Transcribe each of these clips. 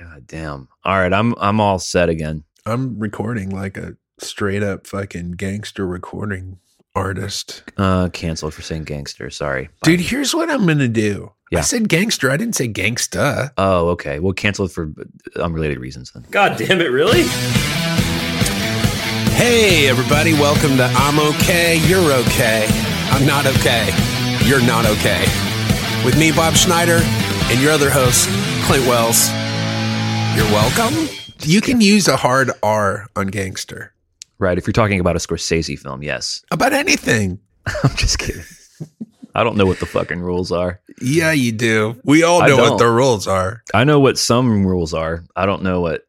God damn. All right, I'm I'm all set again. I'm recording like a straight up fucking gangster recording artist. Uh canceled for saying gangster. Sorry. Dude, here's what I'm gonna do. Yeah. I said gangster. I didn't say gangsta. Oh, okay. Well, canceled for unrelated reasons then. God damn it, really? Hey, everybody, welcome to I'm Okay, You're Okay. I'm not okay. You're not okay. With me, Bob Schneider, and your other host, Clint Wells. You're welcome. You can use a hard R on gangster Right. If you're talking about a Scorsese film, yes. about anything. I'm just kidding. I don't know what the fucking rules are. Yeah, you do. We all know what the rules are. I know what some rules are. I don't know what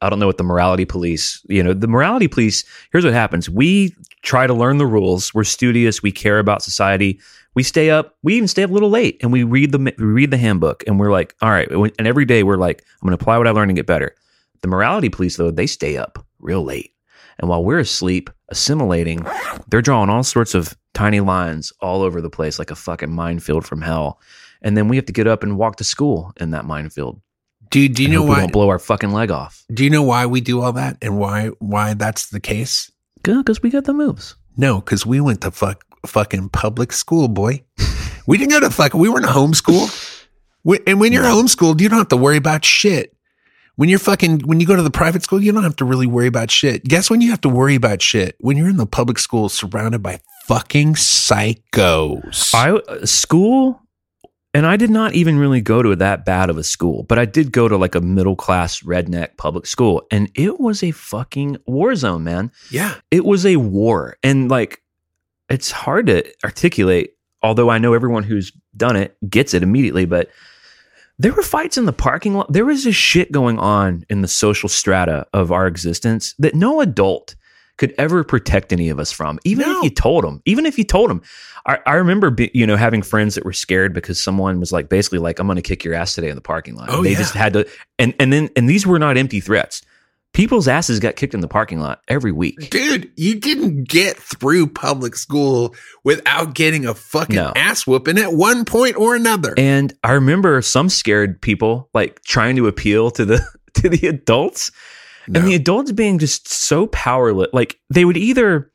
I don't know what the morality police, you know, the morality police, here's what happens. We try to learn the rules. We're studious, we care about society. We stay up, we even stay up a little late and we read the we read the handbook and we're like, all right, and every day we're like, I'm going to apply what I learned and get better. The morality police though, they stay up real late. And while we're asleep, assimilating, they're drawing all sorts of tiny lines all over the place like a fucking minefield from hell. And then we have to get up and walk to school in that minefield. Dude, do you know why we don't blow our fucking leg off. Do you know why we do all that and why why that's the case? Because we got the moves. No, because we went to fuck fucking public school, boy. We didn't go to fuck. We were in a homeschool. We- And when you're homeschooled, you don't have to worry about shit. When you're fucking, when you go to the private school, you don't have to really worry about shit. Guess when you have to worry about shit? When you're in the public school surrounded by fucking psychos. I uh, school, and I did not even really go to that bad of a school, but I did go to like a middle class redneck public school, and it was a fucking war zone, man. yeah. It was a war, and like it's hard to articulate. Although I know everyone who's done it gets it immediately, but there were fights in the parking lot. There was a shit going on in the social strata of our existence that no adult could ever protect any of us from. Even No. if you told them, even if you told them, I, I remember, be, you know, having friends that were scared because someone was like, basically, like, "I'm going to kick your ass today in the parking lot." Oh, they yeah. just had to, and and then and these were not empty threats. People's asses got kicked in the parking lot every week. Dude, you didn't get through public school without getting a fucking No. ass whooping at one point or another. And I remember some scared people like trying to appeal to the to the adults. No. And the adults being just so powerless. Like they would either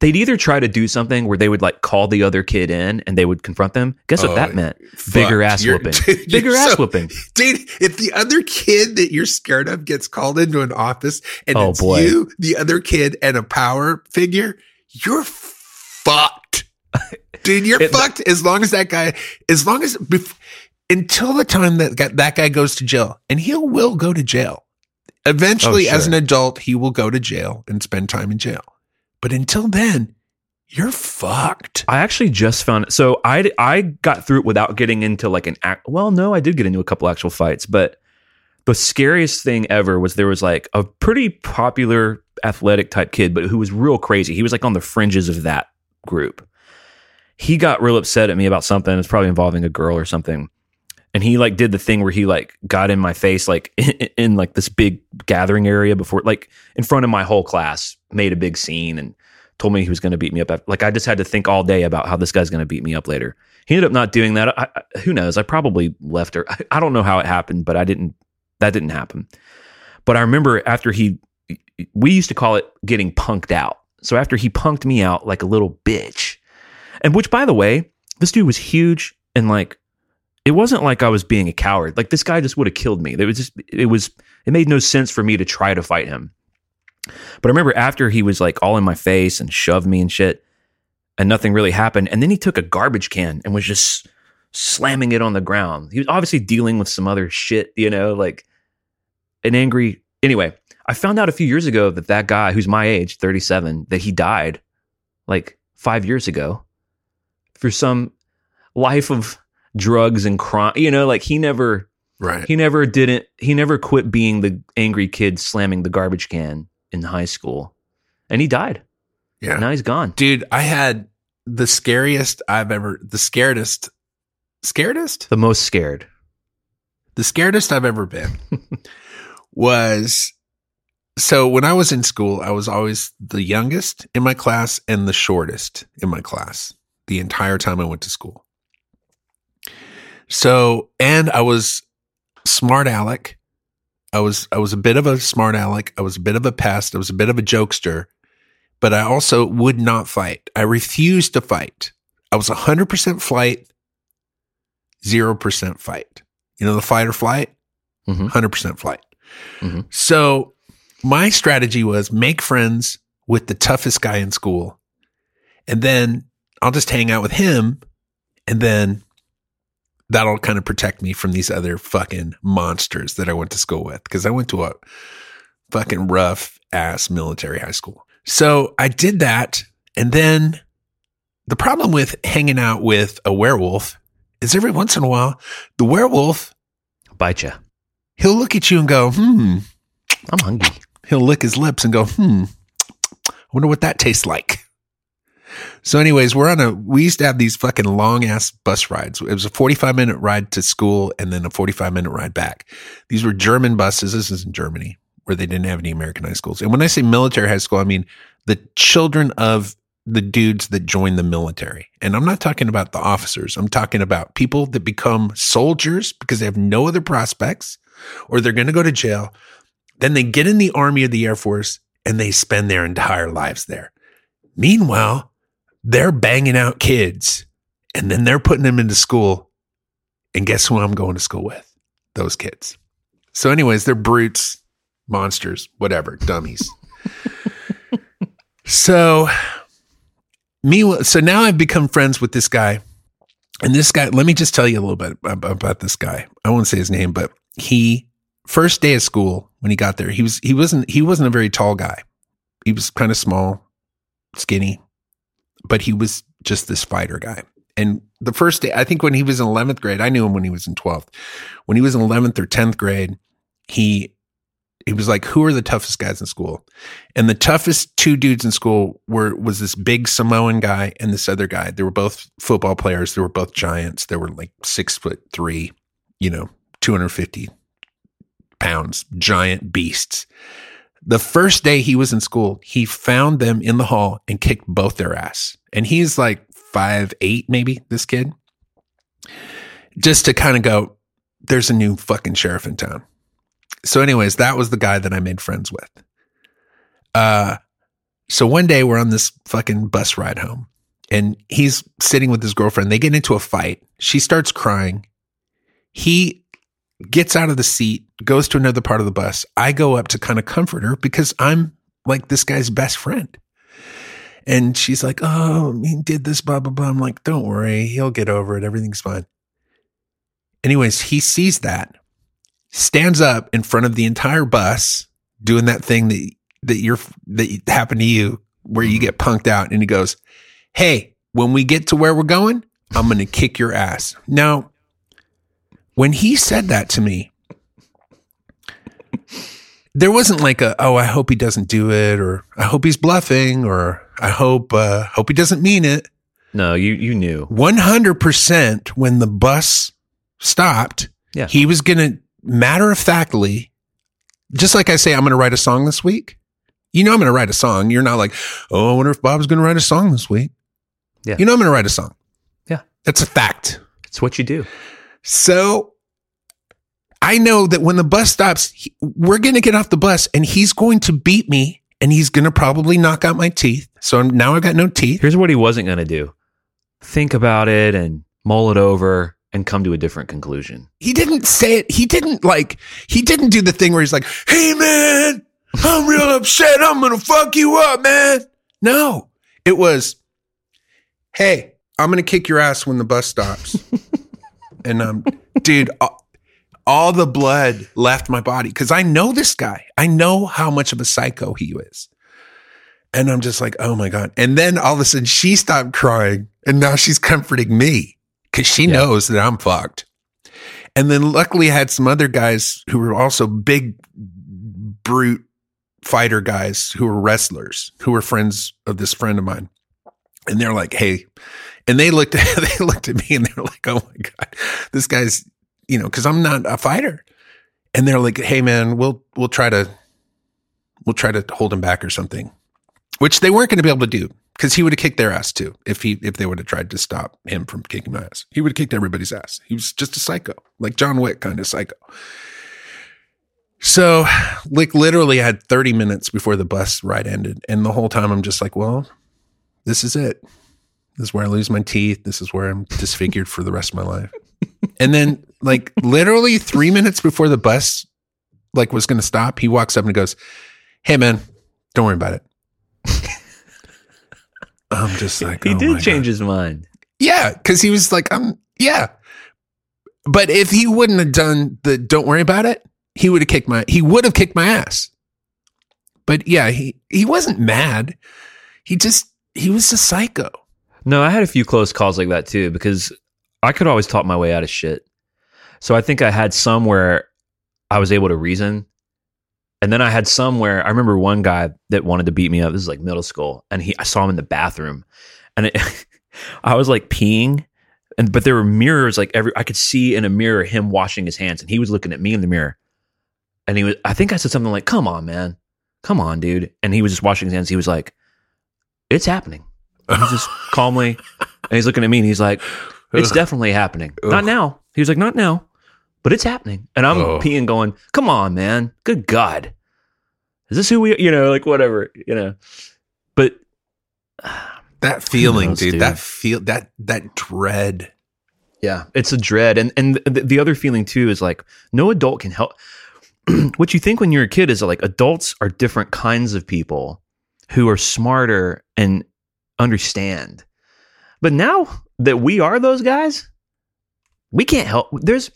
they'd either try to do something where they would like call the other kid in and they would confront them. Guess what Oh, that meant? fuck. Bigger ass whooping. dude, Bigger you're ass so- whooping. Dude, if the other kid that you're scared of gets called into an office and Oh, it's boy. you, the other kid, and a power figure, you're fucked. Dude, you're It- fucked as long as that guy, as long as, bef- until the time that that guy goes to jail, and he will go to jail. Eventually, Oh, as an adult, he will go to jail and spend time in jail. But until then, you're fucked. I actually just found it. so I I got through it without getting into like an act. Well, no, I did get into a couple actual fights, but the scariest thing ever was there was like a pretty popular athletic type kid, but who was real crazy. He was like on the fringes of that group. He got real upset at me about something. It's probably involving a girl or something. And he like did the thing where he like got in my face like in, in like this big gathering area before like in front of my whole class, made a big scene and told me he was going to beat me up. After, like I just had to think all day about how this guy's going to beat me up later. He ended up not doing that. I, I, who knows? I probably left her. I, I don't know how it happened, but I didn't. That didn't happen. But I remember after he, we used to call it getting punked out. So after he punked me out like a little bitch, and which by the way, this dude was huge and like it wasn't like I was being a coward. Like this guy just would have killed me. It was just it was it made no sense for me to try to fight him. But I remember after he was like all in my face and shoved me and shit, and nothing really happened. And then he took a garbage can and was just slamming it on the ground. He was obviously dealing with some other shit, you know, like an angry. Anyway, I found out a few years ago that that guy who's my age, 37, that he died like five years ago for some life of drugs and crime. You know, like he never Right. he never didn't he never quit being the angry kid slamming the garbage can in high school and he died Yeah. now he's gone Dude, I had the scariest I've ever, the scaredest, scaredest? the most scared The scaredest I've ever been was so when I was in school, I was always the youngest in my class and the shortest in my class the entire time I went to school. So, and I was smart Alec I was I was a bit of a smart aleck. I was a bit of a pest. I was a bit of a jokester, but I also would not fight. I refused to fight. I was 100% flight, 0% fight. You know the fight or flight? Mhm. 100% flight. Mhm. So my strategy was make friends with the toughest guy in school. And then I'll just hang out with him and then that'll kind of protect me from these other fucking monsters that I went to school with because I went to a fucking rough ass military high school. So I did that. And then the problem with hanging out with a werewolf is every once in a while, the werewolf, Bite you. he'll look at you and go, hmm. I'm hungry. He'll lick his lips and go, hmm. I wonder what that tastes like. So, anyways, we're on a, we used to have these fucking long ass bus rides. It was a 45 minute ride to school and then a 45 minute ride back. These were German buses. This is in Germany where they didn't have any American high schools. And when I say military high school, I mean the children of the dudes that join the military. And I'm not talking about the officers. I'm talking about people that become soldiers because they have no other prospects or they're going to go to jail. Then they get in the army or the air force and they spend their entire lives there. Meanwhile, they're banging out kids and then they're putting them into school. And guess who I'm going to school with? Those kids. So, anyways, they're brutes, monsters, whatever, dummies. so, me, so now I've become friends with this guy. And this guy, let me just tell you a little bit ab- about this guy. I won't say his name, but he first day of school when he got there, he was he wasn't he wasn't a very tall guy. He was kind of small, skinny, but he was just this fighter guy. And the first day, I think when he was in 11th grade, I knew him when he was in 12th. When he was in 11th or 10th grade, he he was like, "Who are the toughest guys in school?" And the toughest two dudes in school were was this big Samoan guy and this other guy. They were both football players. They were both giants. They were like six foot three, you know, 250 pounds, giant beasts. The first day he was in school, he found them in the hall and kicked both their ass. And he's like five, eight, maybe, this kid. Just to kind of go, there's a new fucking sheriff in town. So, anyways, that was the guy that I made friends with. Uh, so one day we're on this fucking bus ride home and he's sitting with his girlfriend. They get into a fight. She starts crying. He gets out of the seat, goes to another part of the bus. I go up to kind of comfort her because I'm like this guy's best friend. And she's like, Oh, he did this, blah, blah, blah. I'm like, Don't worry. He'll get over it. Everything's fine. Anyways, he sees that, stands up in front of the entire bus, doing that thing that, that you're, that happened to you where you mm-hmm. get punked out. And he goes, Hey, when we get to where we're going, I'm going to kick your ass. Now, when he said that to me, there wasn't like a oh I hope he doesn't do it or I hope he's bluffing or I hope uh, hope he doesn't mean it. No, you you knew. One hundred percent when the bus stopped, Yeah. he was gonna matter of factly, just like I say, I'm gonna write a song this week. You know I'm gonna write a song. You're not like, oh, I wonder if Bob's gonna write a song this week. Yeah. You know I'm gonna write a song. Yeah. That's a fact. It's what you do. So I know that when the bus stops, he- we're going to get off the bus and he's going to beat me and he's going to probably knock out my teeth. So I'm, now I've got no teeth. Here's what he wasn't going to do. Think about it and mull it over and come to a different conclusion. He didn't say it. He didn't like, he didn't do the thing where he's like, Hey man, I'm real upset. I'm going to fuck you up, man. No, it was, Hey, I'm going to kick your ass when the bus stops. and um, dude, all, all the blood left my body because I know this guy. I know how much of a psycho he is. And I'm just like, oh my God. And then all of a sudden she stopped crying and now she's comforting me because she Yeah. knows that I'm fucked. And then luckily I had some other guys who were also big, brute fighter guys who were wrestlers who were friends of this friend of mine. And they're like, hey, and they looked at they looked at me and they were like, "Oh my god, this guy's you know because I'm not a fighter." And they're like, "Hey man, we'll we'll try to we'll try to hold him back or something," which they weren't going to be able to do because he would have kicked their ass too if he if they would have tried to stop him from kicking my ass. He would have kicked everybody's ass. He was just a psycho, like John Wick kind of psycho. So, like, literally, I had 30 minutes before the bus ride ended. And the whole time, I'm just like, well, this is it. This is where I lose my teeth. This is where I'm disfigured for the rest of my life. And then, like, literally three minutes before the bus, like, was going to stop, he walks up and goes, Hey, man, don't worry about it. I'm just like, he oh did God. change his mind. Yeah, because he was like, "I'm yeah. But if he wouldn't have done the don't worry about it, he would have kicked my he would have kicked my ass. But yeah, he he wasn't mad. He just he was a psycho. No, I had a few close calls like that too because I could always talk my way out of shit. So I think I had some where I was able to reason. And then I had some where I remember one guy that wanted to beat me up. This is like middle school. And he I saw him in the bathroom. And it, I was like peeing. And but there were mirrors like every I could see in a mirror him washing his hands and he was looking at me in the mirror. And he was I think I said something like, Come on, man. Come on, dude. And he was just washing his hands. He was like, It's happening. And he's just calmly and he's looking at me and he's like, It's Ugh. definitely happening. Ugh. Not now. He was like, Not now, but it's happening. And I'm Oh. peeing going, Come on, man. Good God. Is this who we you know, like whatever, you know. But That feeling, knows, dude, dude? That feel that that dread. Yeah, it's a dread, and and the, the other feeling too is like no adult can help. what you think when you're a kid is like adults are different kinds of people who are smarter and understand. But now that we are those guys, we can't help. There's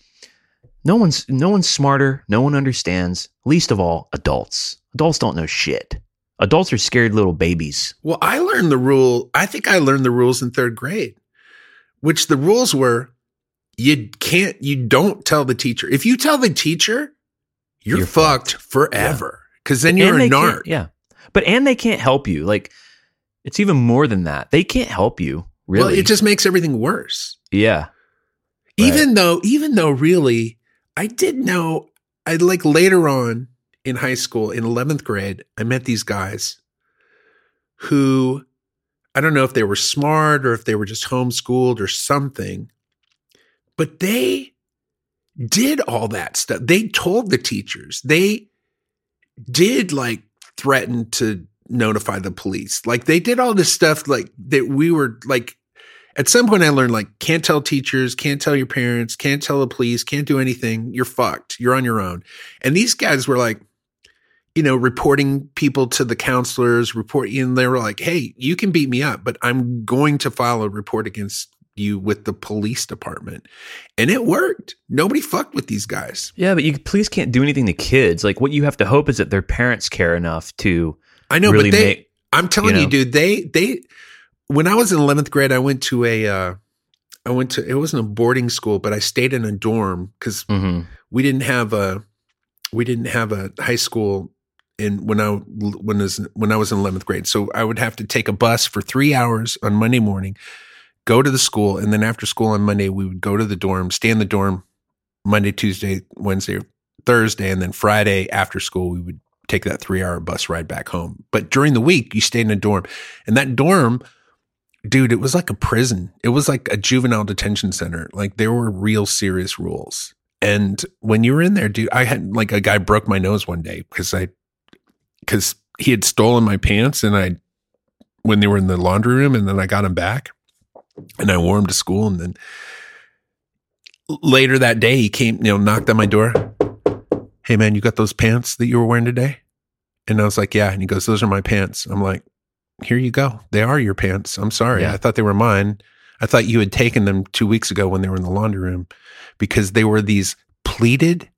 no one's no one's smarter. No one understands. Least of all, adults. Adults don't know shit. Adults are scared little babies. Well, I learned the rule. I think I learned the rules in third grade, which the rules were you can't, you don't tell the teacher. If you tell the teacher, you're, You're fucked, forever. Cause then you're And a narc. Yeah. But and they can't help you. Like it's even more than that. They can't help you. Really. Well, it just makes everything worse. yeah. Right. Even though, even though really, I did know, I like later on in high school, in 11th grade, I met these guys who I don't know if they were smart or if they were just homeschooled or something, but they did all that stuff. They told the teachers, they did like threaten to notify the police. Like they did all this stuff like that we were like at some point I learned like can't tell teachers, can't tell your parents, can't tell the police, can't do anything. You're fucked. You're on your own. And these guys were like, you know, reporting people to the counselors, report and they were like, Hey, you can beat me up, but I'm going to file a report against you with the police department. And it worked. Nobody fucked with these guys. Yeah, but you police can't do anything to kids. Like what you have to hope is that their parents care enough to I know, really but they make I'm telling you you, dude, they they when I was in 11th grade, I went to a uh I went to it wasn't a boarding school, but I stayed in a dorm cuz Mhm. we didn't have a we didn't have a high school in when I when I was when I was in 11th grade. So I would have to take a bus for 3 hours on Monday morning, go to the school and then after school on Monday we would go to the dorm, stay in the dorm Monday, Tuesday, Wednesday, Thursday and then Friday after school we would take that 3-hour bus ride back home. But during the week you stayed in a dorm. And that dorm dude, it was like a prison. It was like a juvenile detention center. Like there were real serious rules. And when you were in there, dude, I had like a guy broke my nose one day because I, because he had stolen my pants and I, when they were in the laundry room, and then I got him back and I wore him to school. And then later that day, he came, you know, knocked on my door. Hey, man, you got those pants that you were wearing today? And I was like, yeah. And he goes, those are my pants. I'm like, here you go. They are your pants. I'm sorry. Yeah. I thought they were mine. I thought you had taken them two weeks ago when they were in the laundry room because they were these pleated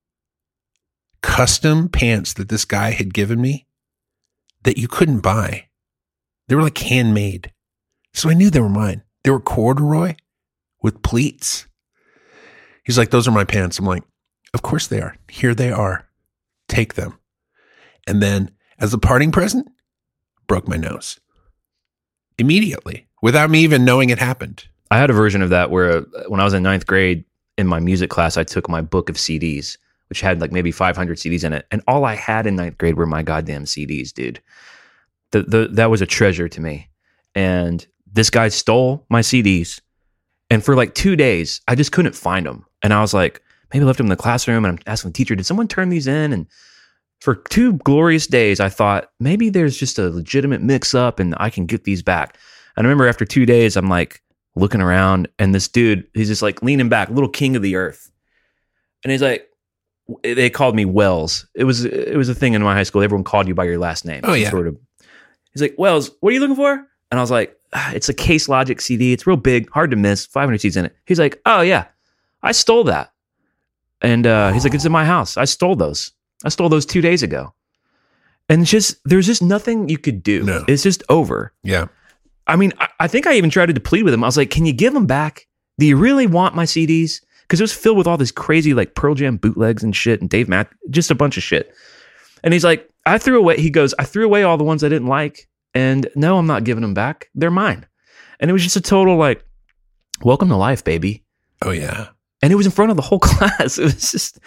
custom pants that this guy had given me that you couldn't buy. They were like handmade. So I knew they were mine. They were corduroy with pleats. He's like, those are my pants. I'm like, of course they are. Here they are. Take them. And then as a parting present, broke my nose immediately without me even knowing it happened. I had a version of that where uh, when I was in ninth grade in my music class, I took my book of CDs, which had like maybe 500 CDs in it. And all I had in ninth grade were my goddamn CDs, dude. The, the, that was a treasure to me. And this guy stole my CDs. And for like two days, I just couldn't find them. And I was like, maybe I left them in the classroom. And I'm asking the teacher, did someone turn these in? And for two glorious days, I thought maybe there's just a legitimate mix up and I can get these back. And I remember after two days, I'm like looking around and this dude, he's just like leaning back, little king of the earth. And he's like, they called me Wells. It was it was a thing in my high school. Everyone called you by your last name. Oh, yeah. Sort of. He's like, Wells, what are you looking for? And I was like, "Ah, it's a Case Logic CD. It's real big, hard to miss. 500 CDs in it. He's like, oh yeah, I stole that. And uh, he's like, it's in my house. I stole those. I stole those two days ago. And it's just there's just nothing you could do. No. It's just over. Yeah. I mean, I, I think I even tried to plead with him. I was like, "Can you give them back? Do you really want my CDs?" Because it was filled with all this crazy like Pearl Jam bootlegs and shit, and Dave Matt, just a bunch of shit. And he's like, "I threw away." He goes, "I threw away all the ones I didn't like, and no, I'm not giving them back. They're mine." And it was just a total like, "Welcome to life, baby." Oh yeah. And it was in front of the whole class. It was just,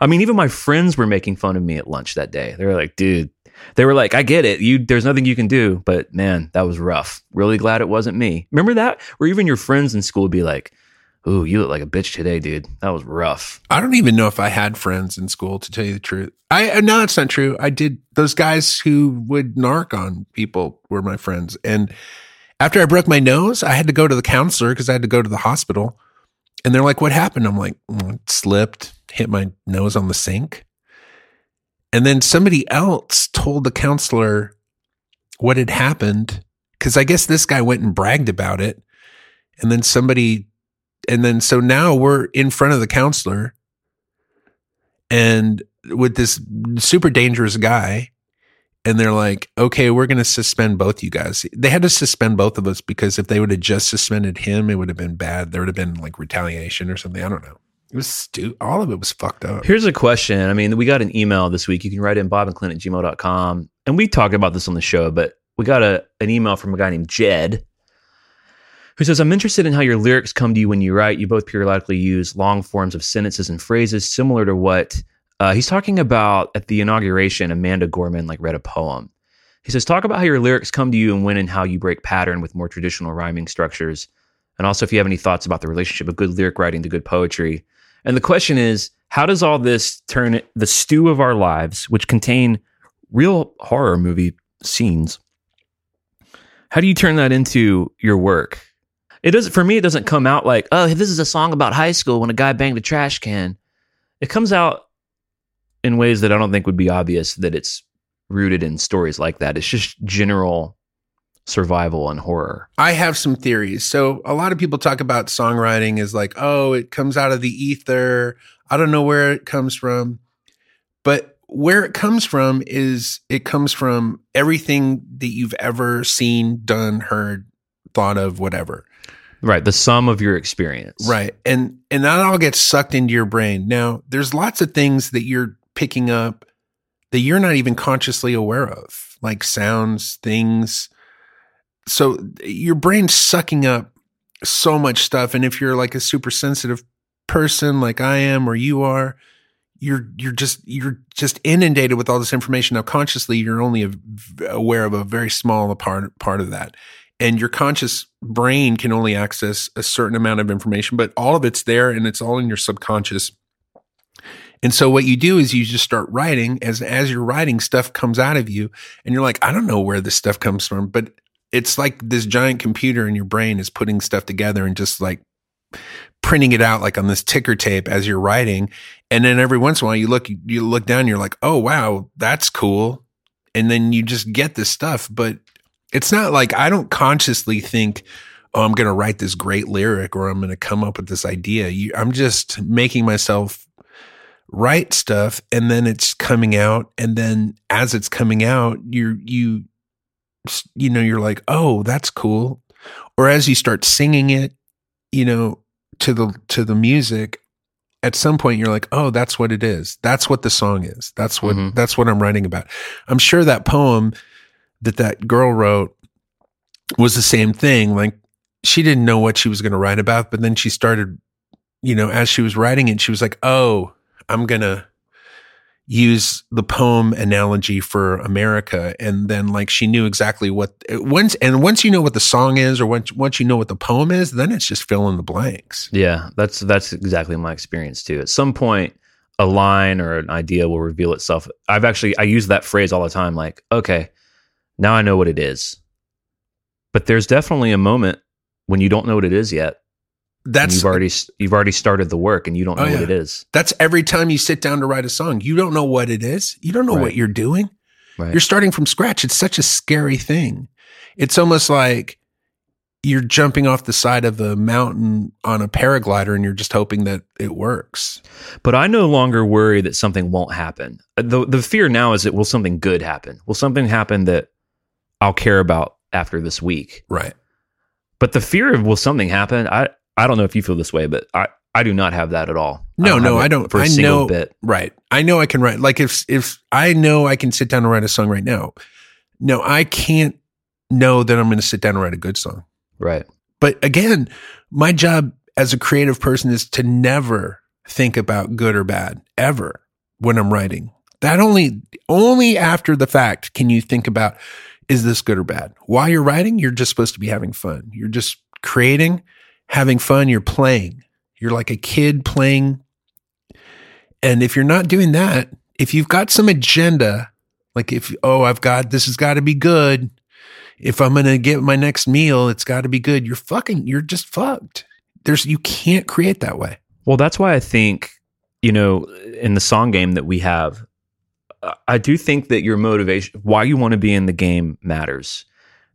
I mean, even my friends were making fun of me at lunch that day. They were like, dude, they were like, I get it. You, there's nothing you can do, but man, that was rough. Really glad it wasn't me. Remember that? Or even your friends in school would be like, ooh, you look like a bitch today, dude. That was rough. I don't even know if I had friends in school to tell you the truth. I no, that's not true. I did. Those guys who would narc on people were my friends. And after I broke my nose, I had to go to the counselor because I had to go to the hospital. And they're like, "What happened?" I'm like, "Mm, "Slipped, hit my nose on the sink." And then somebody else told the counselor what had happened because I guess this guy went and bragged about it. And then somebody and then so now we're in front of the counselor and with this super dangerous guy and they're like okay we're going to suspend both you guys they had to suspend both of us because if they would have just suspended him it would have been bad there would have been like retaliation or something i don't know it was stupid. all of it was fucked up Here's a question. I mean, we got an email this week. You can write in bob and clint at gmail.com. And we talked about this on the show, but we got a, an email from a guy named Jed who says, I'm interested in how your lyrics come to you when you write. You both periodically use long forms of sentences and phrases similar to what uh, he's talking about at the inauguration. Amanda Gorman like read a poem. He says, talk about how your lyrics come to you and when and how you break pattern with more traditional rhyming structures. And also, if you have any thoughts about the relationship of good lyric writing to good poetry. And the question is, how does all this turn the stew of our lives, which contain real horror movie scenes, how do you turn that into your work? It doesn't for me. It doesn't come out like, oh, this is a song about high school when a guy banged a trash can. It comes out in ways that I don't think would be obvious that it's rooted in stories like that. It's just general survival and horror. I have some theories. So a lot of people talk about songwriting as like, oh, it comes out of the ether. I don't know where it comes from. But where it comes from is it comes from everything that you've ever seen, done, heard, thought of, whatever. Right, the sum of your experience. Right. And and that all gets sucked into your brain. Now, there's lots of things that you're picking up that you're not even consciously aware of, like sounds, things. So your brain's sucking up so much stuff. And if you're like a super sensitive person like I am or you are, you're you're just you're just inundated with all this information. Now consciously you're only aware of a very small part part of that. And your conscious brain can only access a certain amount of information, but all of it's there and it's all in your subconscious. And so what you do is you just start writing as as you're writing stuff comes out of you and you're like I don't know where this stuff comes from, but it's like this giant computer in your brain is putting stuff together and just like printing it out like on this ticker tape as you're writing. And then every once in a while you look you look down, you're like, oh wow, that's cool. And then you just get this stuff. But it's not like I don't consciously think, oh, I'm gonna write this great lyric or I'm gonna come up with this idea. You, I'm just making myself write stuff and then it's coming out. And then as it's coming out, you're you you know, you're like, oh, that's cool. Or as you start singing it, you know, to the to the music, at some point you're like, oh, that's what it is. That's what the song is. That's what Mhm. that's what I'm writing about. I'm sure that poem that that girl wrote was the same thing. Like she didn't know what she was going to write about, but then she started, you know, as she was writing it, she was like, oh, I'm going to use the poem analogy for America. And then like she knew exactly what once, and once you know what the song is, or once, once you know what the poem is, then it's just fill in the blanks. Yeah, that's that's exactly my experience too. At some point, a line or an idea will reveal itself. I've actually I use that phrase all the time. Like, okay, now I know what it is. But there's definitely a moment when you don't know what it is yet. That's you've already you've already started the work and you don't know Oh, what it is. that's every time you sit down to write a song. You don't know what it is. You don't know Right. what you're doing. Right. You're starting from scratch. It's such a scary thing. It's almost like you're jumping off the side of a mountain on a paraglider and you're just hoping that it works. But I no longer worry that something won't happen. Uh, The the fear now is that will something good happen? Will something happen that I'll care about after this week? Right. But the fear of will something happen? I I don't know if you feel this way, but I I do not have that at all. No, have no, I don't. for a I single know- bit. Right. I know I can write. Like if if I know I can sit down and write a song right now. No, I can't know that I'm going to sit down and write a good song. Right. But again, my job as a creative person is to never think about good or bad ever when I'm writing. That only only after the fact can you think about is this good or bad. While you're writing, you're just supposed to be having fun. You're just creating, having fun, you're playing. You're like a kid playing. And if you're not doing that, if you've got some agenda, like if oh, I've got this has got to be good, if I'm gonna get my next meal, it's got to be good. You're fucking. You're just fucked. There's you can't create that way. Well, that's why I think, you know, in the song game that we have, I do think that your motivation, why you want to be in the game matters.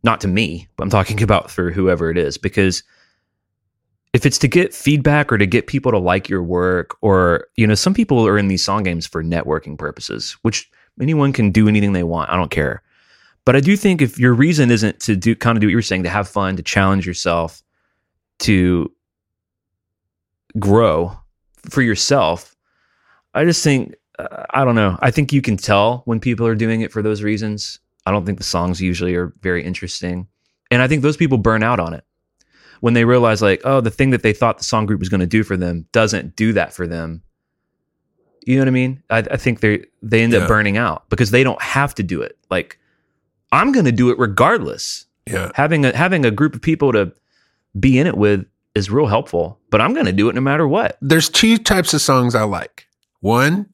Not to me, but I'm talking about for whoever it is. Because if it's to get feedback or to get people to like your work, or, you know, some people are in these song games for networking purposes, which anyone can do anything they want. I don't care. But I do think if your reason isn't to do kind of do what you're saying, to have fun, to challenge yourself, to grow for yourself. I just think uh, I don't know. I think you can tell when people are doing it for those reasons. I don't think the songs usually are very interesting, and I think those people burn out on it when they realize like, oh, the thing that they thought the song group was going to do for them doesn't do that for them. You know what I mean? I, I think they they end Yeah. up burning out because they don't have to do it. Like I'm going to do it regardless Yeah. having a having a group of people to be in it with is real helpful but i'm going to do it no matter what There's two types of songs I like. One,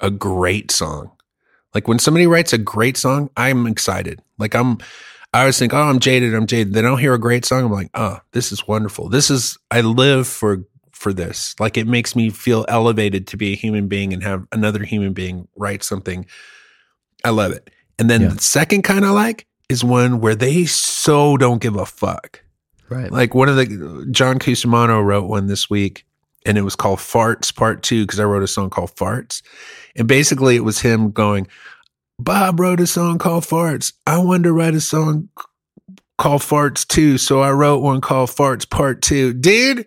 a great song. Like when somebody writes a great song, I'm excited. Like I'm. I always think, oh, I'm jaded. I'm jaded. Then I'll hear a great song. I'm like, oh, this is wonderful. This is. I live for for this. Like it makes me feel elevated to be a human being and have another human being write something. I love it. And then Yeah. the second kind I like is one where they so don't give a fuck. right Like one of the John Cusimano wrote one this week, and it was called Farts Part Two because I wrote a song called Farts, and basically it was him going, "Bob wrote a song called Farts. I wanted to write a song called Farts too, so I wrote one called Farts Part Two. Dude,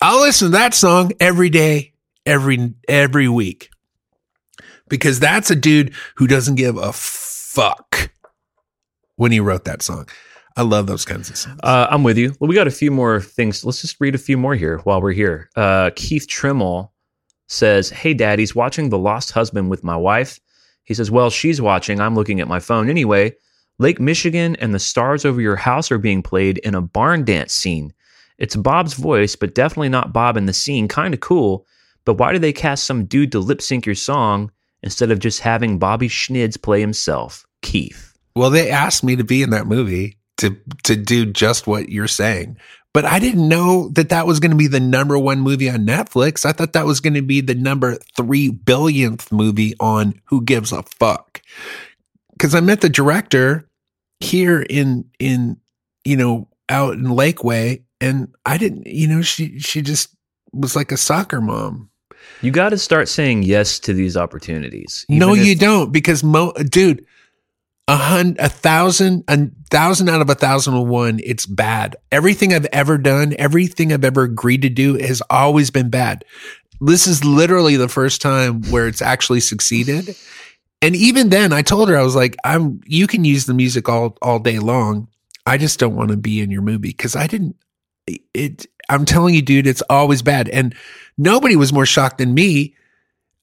I'll listen to that song every day, every every week, because that's a dude who doesn't give a fuck when he wrote that song. I love those kinds of songs. uh, i'm with you well we got a few more things let's just read a few more here while we're here uh, keith trimmel says hey daddy's watching the lost husband with my wife he says well she's watching. I'm looking at my phone. Anyway lake michigan and the stars over your house are being played in a barn dance scene. It's bob's voice but definitely not bob in the scene. Kind of cool but why do they cast some dude to lip sync your song instead of just having bobby schnids play himself keith? Well, they asked me to be in that movie to to do just what you're saying. But I didn't know that that was going to be the number one movie on Netflix. I thought that was going to be the number three billionth movie on Who Gives a Fuck. Because I met the director here in in you know out in Lakeway, and I didn't you know she she just was like a soccer mom. You got to start saying yes to these opportunities. no, Even you don't, because mo, dude, a hundred, a thousand, a thousand out of a thousand and one, it's bad. Everything I've ever done, everything I've ever agreed to do, has always been bad. This is literally the first time where it's actually succeeded. And even then, I told her I was like, "I'm. You can use the music all all day long. I just don't want to be in your movie because I didn't. It. I'm telling you, dude, it's always bad. And nobody was more shocked than me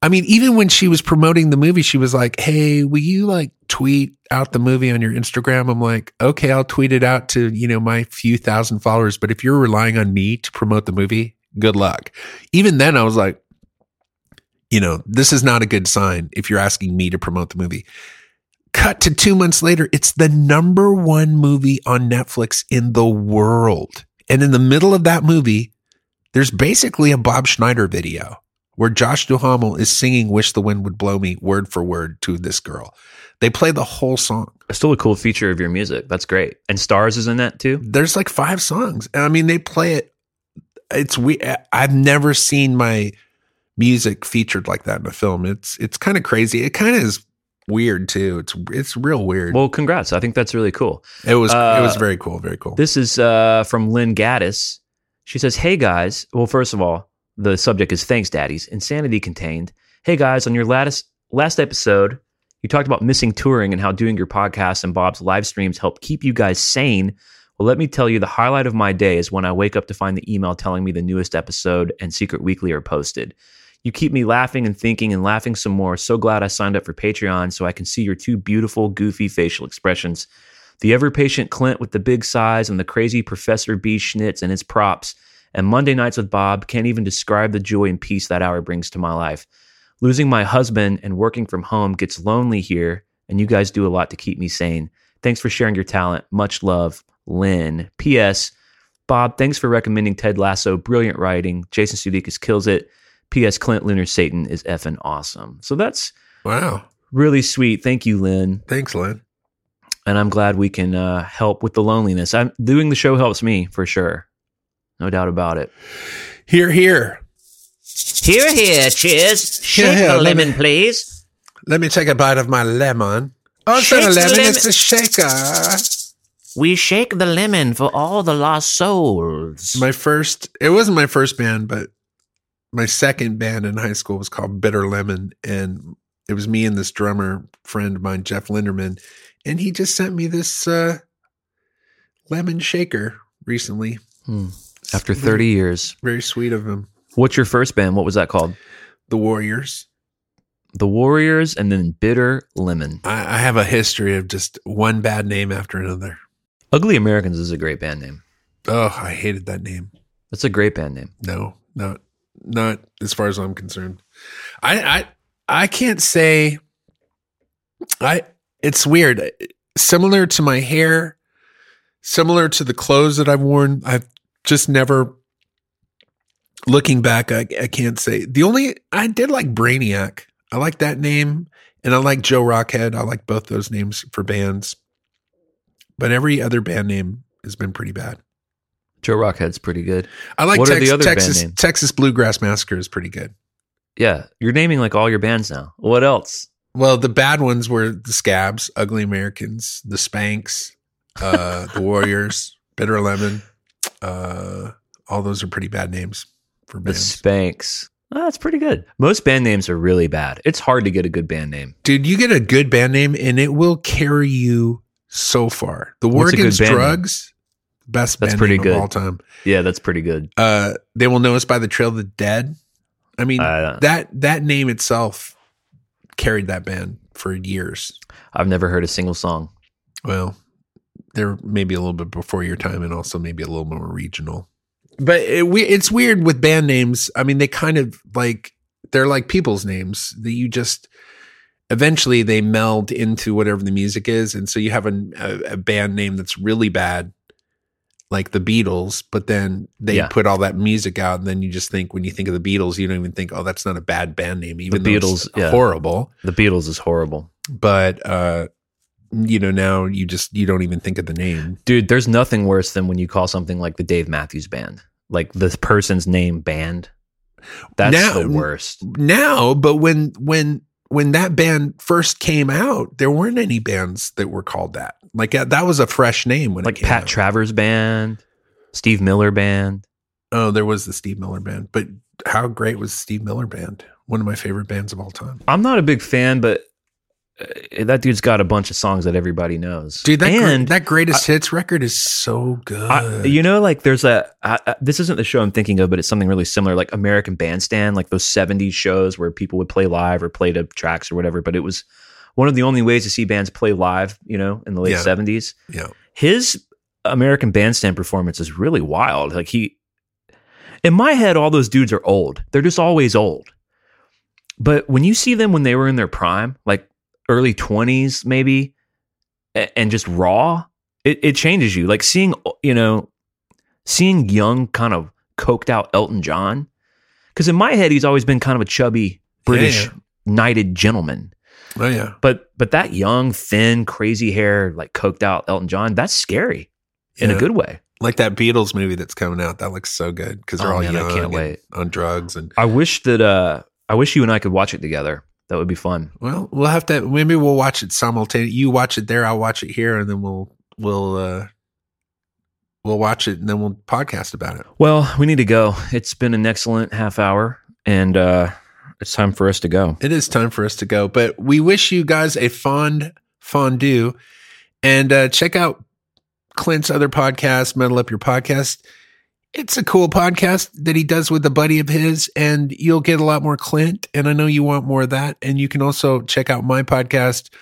I mean, even when she was promoting the movie, she was like, Hey, will you like tweet out the movie on your Instagram? I'm like, okay, I'll tweet it out to, you know, my few thousand followers. But if you're relying on me to promote the movie, good luck. Even then I was like, you know, this is not a good sign if you're asking me to promote the movie. Cut to two months later, it's the number one movie on Netflix in the world. And in the middle of that movie, there's basically a Bob Schneider video where Josh Duhamel is singing Wish the Wind Would Blow Me word for word to this girl. They play the whole song. It's still a cool feature of your music. That's great. And Stars is in that too. There's like five songs. And I mean, they play it. It's we. I've never seen my music featured like that in a film. It's it's kind of crazy. It kind of is weird too. It's it's real weird. Well, congrats. I think that's really cool. it was uh, it was very cool. Very cool. This is uh, from Lynn Gaddis. She says, Hey guys. Well, first of all, the subject is Thanks, Daddies. Insanity contained. Hey guys, on your last episode, you talked about missing touring and how doing your podcast and Bob's live streams help keep you guys sane. Well, let me tell you, the highlight of my day is when I wake up to find the email telling me the newest episode and Secret Weekly are posted. You keep me laughing and thinking and laughing some more. So glad I signed up for Patreon so I can see your two beautiful, goofy facial expressions. The ever patient Clint with the big sighs and the crazy Professor B schnitz and his props. And Monday nights with Bob can't even describe the joy and peace that hour brings to my life. Losing my husband and working from home gets lonely here, and you guys do a lot to keep me sane. Thanks for sharing your talent. Much love, Lynn. P.S. Bob, thanks for recommending Ted Lasso. Brilliant writing. Jason Sudeikis kills it. P.S. Clint Lunar Satan is effing awesome. So that's wow. really sweet. Thank you, Lynn. Thanks, Lynn. And I'm glad we can uh, help with the loneliness. I'm doing the show helps me for sure. No doubt about it. Here, here. Here, here, cheers. Shake here, the let lemon, me- please. Let me take a bite of my lemon. Oh, it's not a Shake the lemon, lemon. it's a shaker. We shake the lemon for all the lost souls. My first, it wasn't my first band, but my second band in high school was called Bitter Lemon. And it was me and this drummer friend of mine, Jeff Linderman. And he just sent me this uh, lemon shaker recently. Hmm. After 30 mm-hmm. years. Very sweet of him. What's your first band? What was that called? The Warriors. The Warriors and then Bitter Lemon. I, I have a history of just one bad name after another. Ugly Americans is a great band name. Oh, I hated that name. That's a great band name. No, not not as far as I'm concerned. I I I can't say I it's weird. Similar to my hair, similar to the clothes that I've worn, I've just never looking back, I, I can't say. The only I did like Brainiac. I like that name. And I like Joe Rockhead. I like both those names for bands. But every other band name has been pretty bad. Joe Rockhead's pretty good. I like What are the other Texas? Texas Bluegrass Massacre is pretty good. Yeah, you're naming like all your bands now. What else? Well, the bad ones were the Scabs, Ugly Americans, the Spanks, uh, the Warriors, Bitter Lemon. Uh, all those are pretty bad names for The bands. Spanks. Oh, that's pretty good. Most band names are really bad. It's hard to get a good band name. Dude, you get a good band name and it will carry you so far. The War What's Against band name? Drugs, best That's band pretty good. of all time. Yeah, that's pretty good. Uh, they will know us by the Trail of the Dead. I mean, Uh, that that name itself carried that band for years. I've never heard a single song. Well, they're maybe a little bit before your time, and also maybe a little more regional. But it, we, it's weird with band names. I mean, they kind of like they're like people's names that you just eventually they meld into whatever the music is, and so you have a, a, a band name that's really bad, like the Beatles. But then they Yeah. put all that music out, and then you just think when you think of the Beatles, you don't even think, oh, that's not a bad band name, even though Beatles, it's yeah. horrible The Beatles is horrible. but uh you know now you just you don't even think of the name Dude, there's nothing worse than when you call something like the Dave Matthews Band, like the person's name band. That's Now- the worst. now but when when when that band first came out there weren't any bands that were called that like that, that was a fresh name when Like Pat out. Travers Band, Steve Miller Band. oh there was the steve miller band but how great was steve miller band one of my favorite bands of all time I'm not a big fan, but uh, that dude's got a bunch of songs that everybody knows. dude that, and that greatest hits record is so good I, you know, like there's a I, I- this isn't the show I'm thinking of, but it's something really similar, like American Bandstand, like those '70s shows where people would play live or play to tracks or whatever. But it was one of the only ways to see bands play live, you know, in the late Yeah. '70s. yeah His American Bandstand performance is really wild. Like he, in my head, all those dudes are old. They're just always old. but when you see them when they were in their prime, like early 20s maybe, and just raw, it, it changes you. Like seeing, you know, seeing young, kind of coked out Elton John. Because in my head, he's always been kind of a chubby British Yeah. knighted gentleman. Oh yeah. But but that young, thin, crazy hair, like coked out Elton John, that's scary in a good way. Like that Beatles movie that's coming out. That looks so good because they're Oh, all man, I can't wait. on drugs and I wish that uh I wish you and I could watch it together. That would be fun. well, we'll have to maybe we'll watch it simultaneously. You watch it there, I'll watch it here, and then we'll we'll uh we'll watch it and then we'll podcast about it. Well, we need to go. It's been an excellent half hour, and uh it's time for us to go. It is time for us to go, but we wish you guys a fond fondue and uh, check out Clint's other podcast, Metal Up Your Podcast. It's a cool podcast that he does with a buddy of his, and you'll get a lot more Clint. And I know you want more of that. And you can also check out my podcast,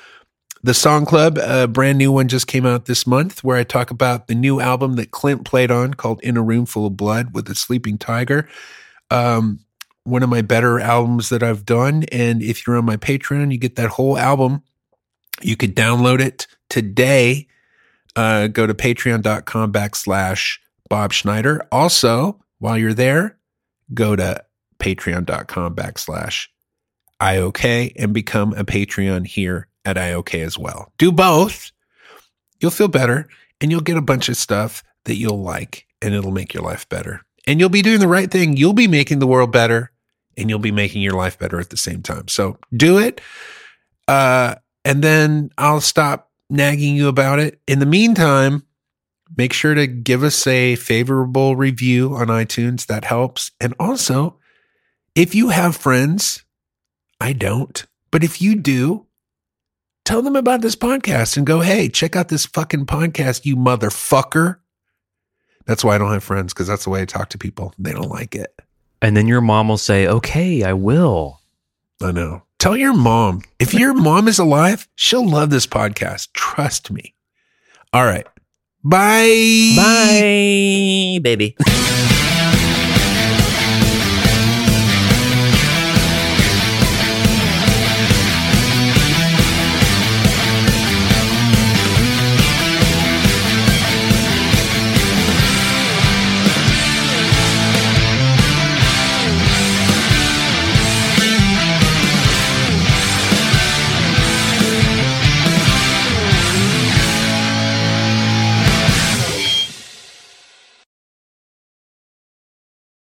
The Song Club. A brand new one just came out this month where I talk about the new album that Clint played on called In a Room Full of Blood with a Sleeping Tiger. Um, one of my better albums that I've done. And if you're on my Patreon, you get that whole album. You could download it today. Uh, go to patreon.com backslash Bob Schneider. Also, while you're there, go to patreon.com backslash IOK and become a Patreon here at IOK as well. Do both. You'll feel better and you'll get a bunch of stuff that you'll like and it'll make your life better. And you'll be doing the right thing. You'll be making the world better and you'll be making your life better at the same time. So do it. Uh, and then I'll stop nagging you about it. In the meantime, make sure to give us a favorable review on iTunes. That helps. And also, if you have friends, I don't, but if you do, tell them about this podcast and go, hey, check out this fucking podcast, you motherfucker. That's why I don't have friends because that's the way I talk to people. They don't like it. And then your mom will say, "Okay, I will." I know. Tell your mom. If your mom is alive, she'll love this podcast. Trust me. All right. Bye. Bye, baby.